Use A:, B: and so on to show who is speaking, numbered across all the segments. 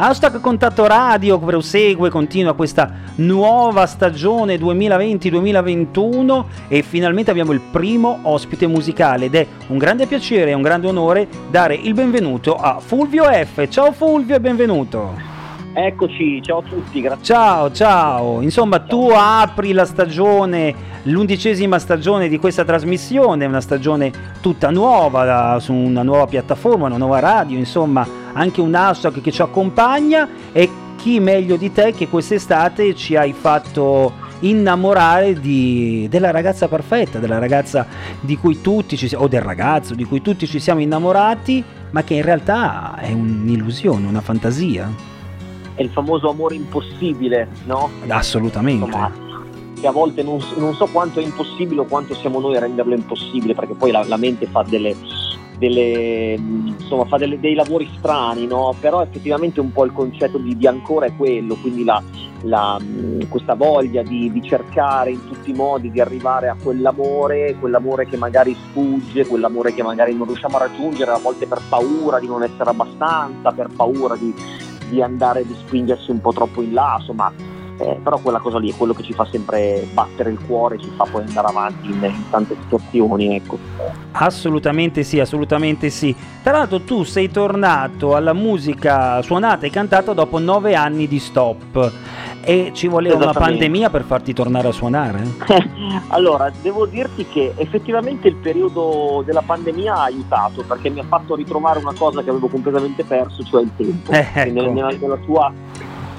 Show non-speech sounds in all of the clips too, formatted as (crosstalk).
A: Hashtag Contatto Radio prosegue, continua questa nuova stagione 2020-2021 e finalmente abbiamo il primo ospite musicale ed è un grande piacere e un grande onore dare il benvenuto a Fulvio F. Ciao Fulvio e benvenuto.
B: Eccoci, ciao a tutti, grazie.
A: Ciao, ciao. Insomma, ciao. tu apri la stagione, l'undicesima stagione di questa trasmissione, una stagione tutta nuova, su una nuova piattaforma, una nuova radio, insomma, anche un hashtag che ci accompagna e chi meglio di te che quest'estate ci hai fatto innamorare di, della ragazza perfetta, della ragazza di cui tutti ci siamo, o del ragazzo di cui tutti ci siamo innamorati, ma che in realtà è un'illusione, una fantasia.
B: È il famoso amore impossibile, no?
A: Assolutamente. Insomma,
B: che a volte non, non, so quanto è impossibile o quanto siamo noi a renderlo impossibile, perché poi la, la mente fa delle, delle, insomma, fa delle, dei lavori strani, no? però effettivamente un po' il concetto di, di ancora è quello, quindi la, la, questa voglia di, di, cercare in tutti i modi di arrivare a quell'amore, quell'amore che magari sfugge, quell'amore che magari non riusciamo a raggiungere, a volte per paura di non essere abbastanza, per paura di, di andare, di spingersi un po' troppo in là, insomma eh, però quella cosa lì è quello che ci fa sempre battere il cuore, ci fa poi andare avanti in, in tante situazioni. Ecco.
A: Assolutamente sì, assolutamente sì. Tra l'altro tu sei tornato alla musica suonata e cantata dopo nove anni di stop e ci voleva una pandemia per farti tornare a suonare? (laughs)
B: allora, devo dirti che effettivamente il periodo della pandemia ha aiutato perché mi ha fatto ritrovare una cosa che avevo completamente perso, cioè il tempo. Eh, ecco. nella, nella sua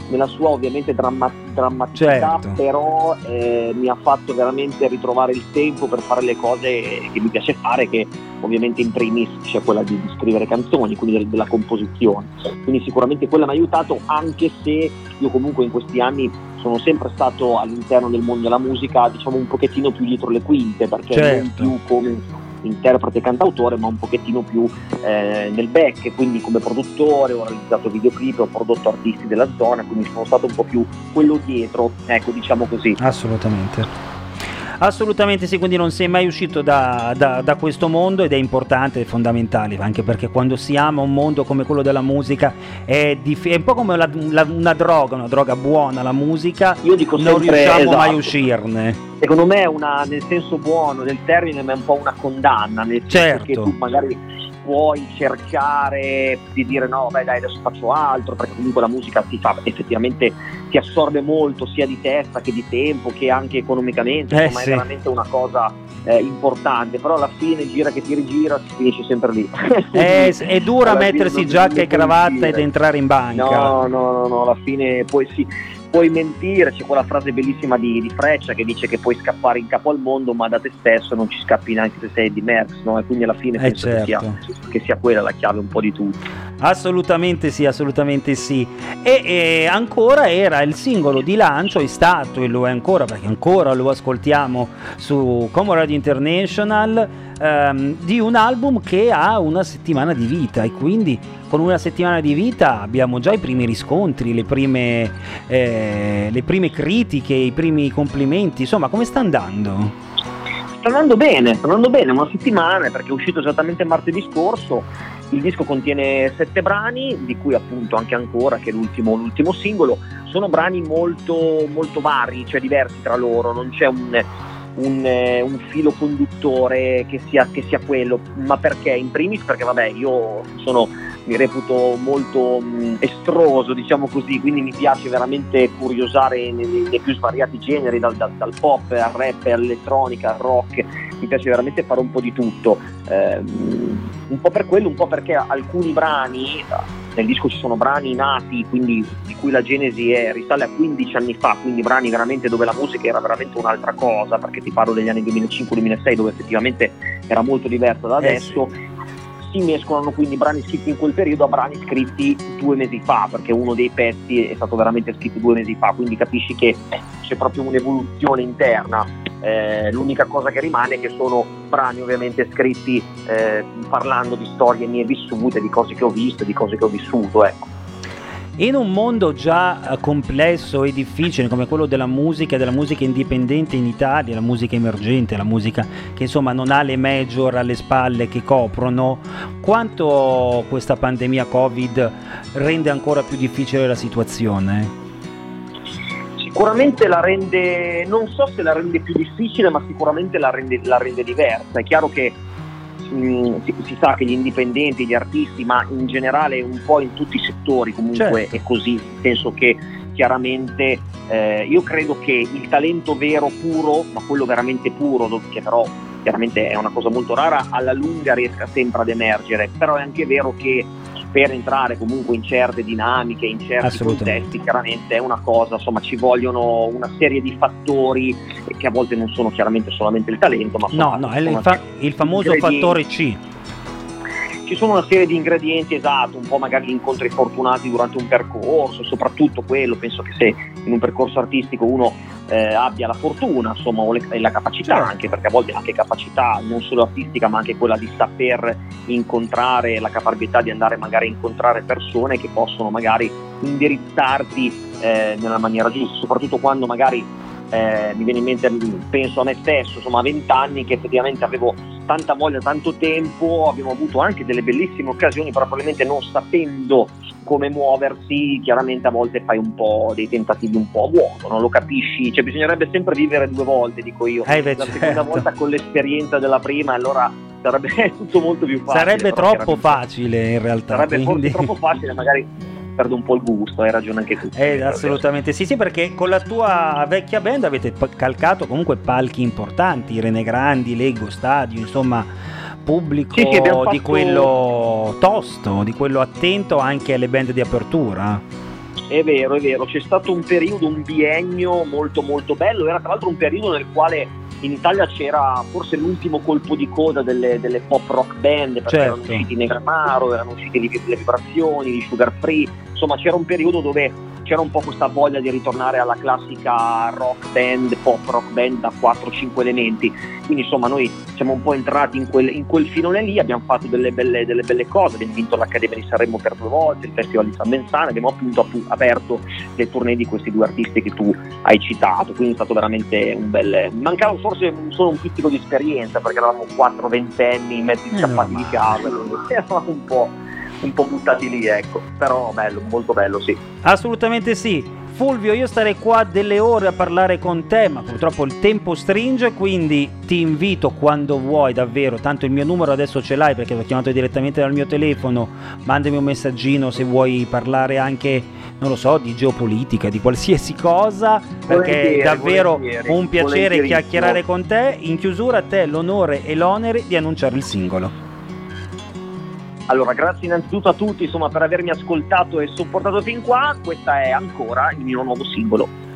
B: nella sua ovviamente dramma- drammaticità, certo. però eh, mi ha fatto veramente ritrovare il tempo per fare le cose che mi piace fare, che ovviamente in primis c'è quella di, di scrivere canzoni, quindi della composizione. Quindi sicuramente quella mi ha aiutato, anche se io comunque in questi anni sono sempre stato all'interno del mondo della musica, diciamo un pochettino più dietro le quinte, perché certo. non più come interprete e cantautore, ma un pochettino più eh, nel back, quindi come produttore, ho realizzato videoclip, ho prodotto artisti della zona, quindi sono stato un po' più quello dietro, ecco diciamo così.
A: Assolutamente. Assolutamente sì, quindi non sei mai uscito da, da, da, questo mondo ed è importante, è fondamentale, anche perché quando si ama un mondo come quello della musica è, dif- è un po' come la, la, una droga, una droga buona la musica,
B: Io dico
A: non riusciamo
B: esatto.
A: mai a uscirne.
B: Secondo me è una, nel senso buono del termine, ma è un po' una condanna, nel senso certo. che tu magari puoi cercare di dire no, beh dai adesso faccio altro, perché comunque la musica ti fa effettivamente ti assorbe molto sia di testa che di tempo che anche economicamente, eh, insomma sì. è veramente una cosa eh, importante, però alla fine gira che ti rigira si finisce sempre lì. (laughs)
A: è, è dura mettersi giacca e cravatta ed entrare in banca.
B: No, no, no, no, alla fine poi sì puoi mentire, c'è quella frase bellissima di, di, Freccia che dice che puoi scappare in capo al mondo ma da te stesso non ci scappi neanche se sei di Merx, no? e quindi alla fine eh penso certo. che, sia, certo. che, sia, quella la chiave un po' di tutto.
A: Assolutamente sì, assolutamente sì. E, e, ancora era il singolo di lancio, è stato e lo è ancora perché ancora lo ascoltiamo su Como Radio International ehm, di un album che ha una settimana di vita e quindi con una settimana di vita abbiamo già i primi riscontri, le prime, eh, le prime critiche, i primi complimenti, insomma come sta andando?
B: Sta andando bene, sta andando bene, una settimana perché è uscito esattamente martedì scorso, il disco contiene sette brani, di cui appunto anche ancora, che è l'ultimo, l'ultimo singolo, sono brani molto, molto vari, cioè diversi tra loro, non c'è un, un, eh, un filo conduttore che sia, che sia, quello, ma perché? In primis perché vabbè io sono, mi reputo molto mh, estroso, diciamo così, quindi mi piace veramente curiosare nei, nei più svariati generi, dal, dal, dal, pop al rap all'elettronica al rock, mi piace veramente fare un po' di tutto. Eh, un po' per quello, un po' perché alcuni brani nel disco ci sono brani nati, quindi di cui la genesi è, risale a 15 anni fa, quindi brani veramente dove la musica era veramente un'altra cosa, perché ti parlo degli anni 2005-2006 dove effettivamente era molto diversa da adesso. Eh sì. Si mescolano quindi brani scritti in quel periodo a brani scritti due mesi fa, perché uno dei pezzi è stato veramente scritto due mesi fa, quindi capisci che c'è proprio un'evoluzione interna eh, l'unica cosa che rimane è che sono brani ovviamente scritti eh, parlando di storie mie vissute, di cose che ho visto, di cose che ho vissuto. Ecco.
A: In un mondo già eh, complesso e difficile come quello della musica, della musica indipendente in Italia, la musica emergente, la musica che insomma non ha le major alle spalle che coprono, quanto questa pandemia Covid rende ancora più difficile la situazione?
B: Sicuramente la rende, non so se la rende più difficile, ma sicuramente la rende, la rende diversa. È chiaro che mh, mm, si, si, sa che gli indipendenti, gli artisti, ma in generale un po' in tutti i settori comunque certo. è così, nel senso che chiaramente eh, io credo che il talento vero, puro, ma quello veramente puro, che però chiaramente è una cosa molto rara, alla lunga riesca sempre ad emergere, però è anche vero che per entrare comunque in certe dinamiche, in certi contesti, chiaramente è una cosa, insomma ci vogliono una serie di fattori che a volte non sono chiaramente solamente il talento, ma
A: no, no, è il, fa- il famoso fattore C.
B: Ci sono una serie di ingredienti esatto, un po' magari gli incontri fortunati durante un percorso, soprattutto quello, penso che se in un percorso artistico uno eh, abbia la fortuna insomma, o le, e la capacità certo. anche, perché a volte anche capacità non solo artistica ma anche quella di saper incontrare, la capacità di andare magari a incontrare persone che possono magari indirizzarti eh, nella maniera giusta, soprattutto quando magari eh, mi viene in mente, penso a me stesso, insomma a vent'anni che effettivamente avevo tanta voglia, tanto tempo, abbiamo avuto anche delle bellissime occasioni, però probabilmente non sapendo come muoversi, chiaramente a volte fai un po' dei tentativi un po' a vuoto, non lo capisci, cioè bisognerebbe sempre vivere due volte, dico io,
A: eh beh,
B: la
A: certo.
B: seconda volta con l'esperienza della prima, allora sarebbe (laughs) tutto molto più facile.
A: Sarebbe troppo facile in realtà.
B: Sarebbe quindi... troppo facile, magari perde un po' il gusto, hai ragione anche tu.
A: Eh, assolutamente sì, sì, perché con la tua vecchia band avete calcato comunque palchi importanti, Rene Grandi, Lego, Stadio, insomma pubblico sì, sì, fatto... di quello tosto, di quello attento anche alle band di apertura.
B: È vero, è vero, c'è stato un periodo, un biennio molto molto bello, era tra l'altro un periodo nel quale in Italia c'era forse l'ultimo colpo di coda delle, delle pop rock band perché certo. erano usciti Negramaro, erano uscite le vibrazioni, di Sugar Free, insomma c'era un periodo dove c'era un po' questa voglia di ritornare alla classica rock band, pop rock band da 4-5 elementi. Quindi insomma noi siamo un po' entrati in quel, in quel filone lì, abbiamo fatto delle belle, delle belle, cose, abbiamo vinto l'Accademia di Sanremo per due volte, il Festival di San Benzano, abbiamo appunto aperto le tournée di questi due artisti che tu hai citato, quindi è stato veramente un bel... Mancava forse solo un pizzico di esperienza perché eravamo 4 ventenni, mezzi scappati di casa, eravamo un po' un po' buttati lì, ecco. Però bello, molto bello, sì.
A: Assolutamente sì. Fulvio, io starei qua delle ore a parlare con te, ma purtroppo il tempo stringe, quindi ti invito quando vuoi davvero, tanto il mio numero adesso ce l'hai perché l'ho chiamato direttamente dal mio telefono, mandami un messaggino se vuoi parlare anche, non lo so, di geopolitica, di qualsiasi cosa, perché è davvero un piacere chiacchierare con te. In chiusura a te l'onore e l'onere di annunciare il singolo.
B: Allora, grazie innanzitutto a tutti insomma, per avermi ascoltato e sopportato fin qua. Questa è ancora il mio nuovo singolo.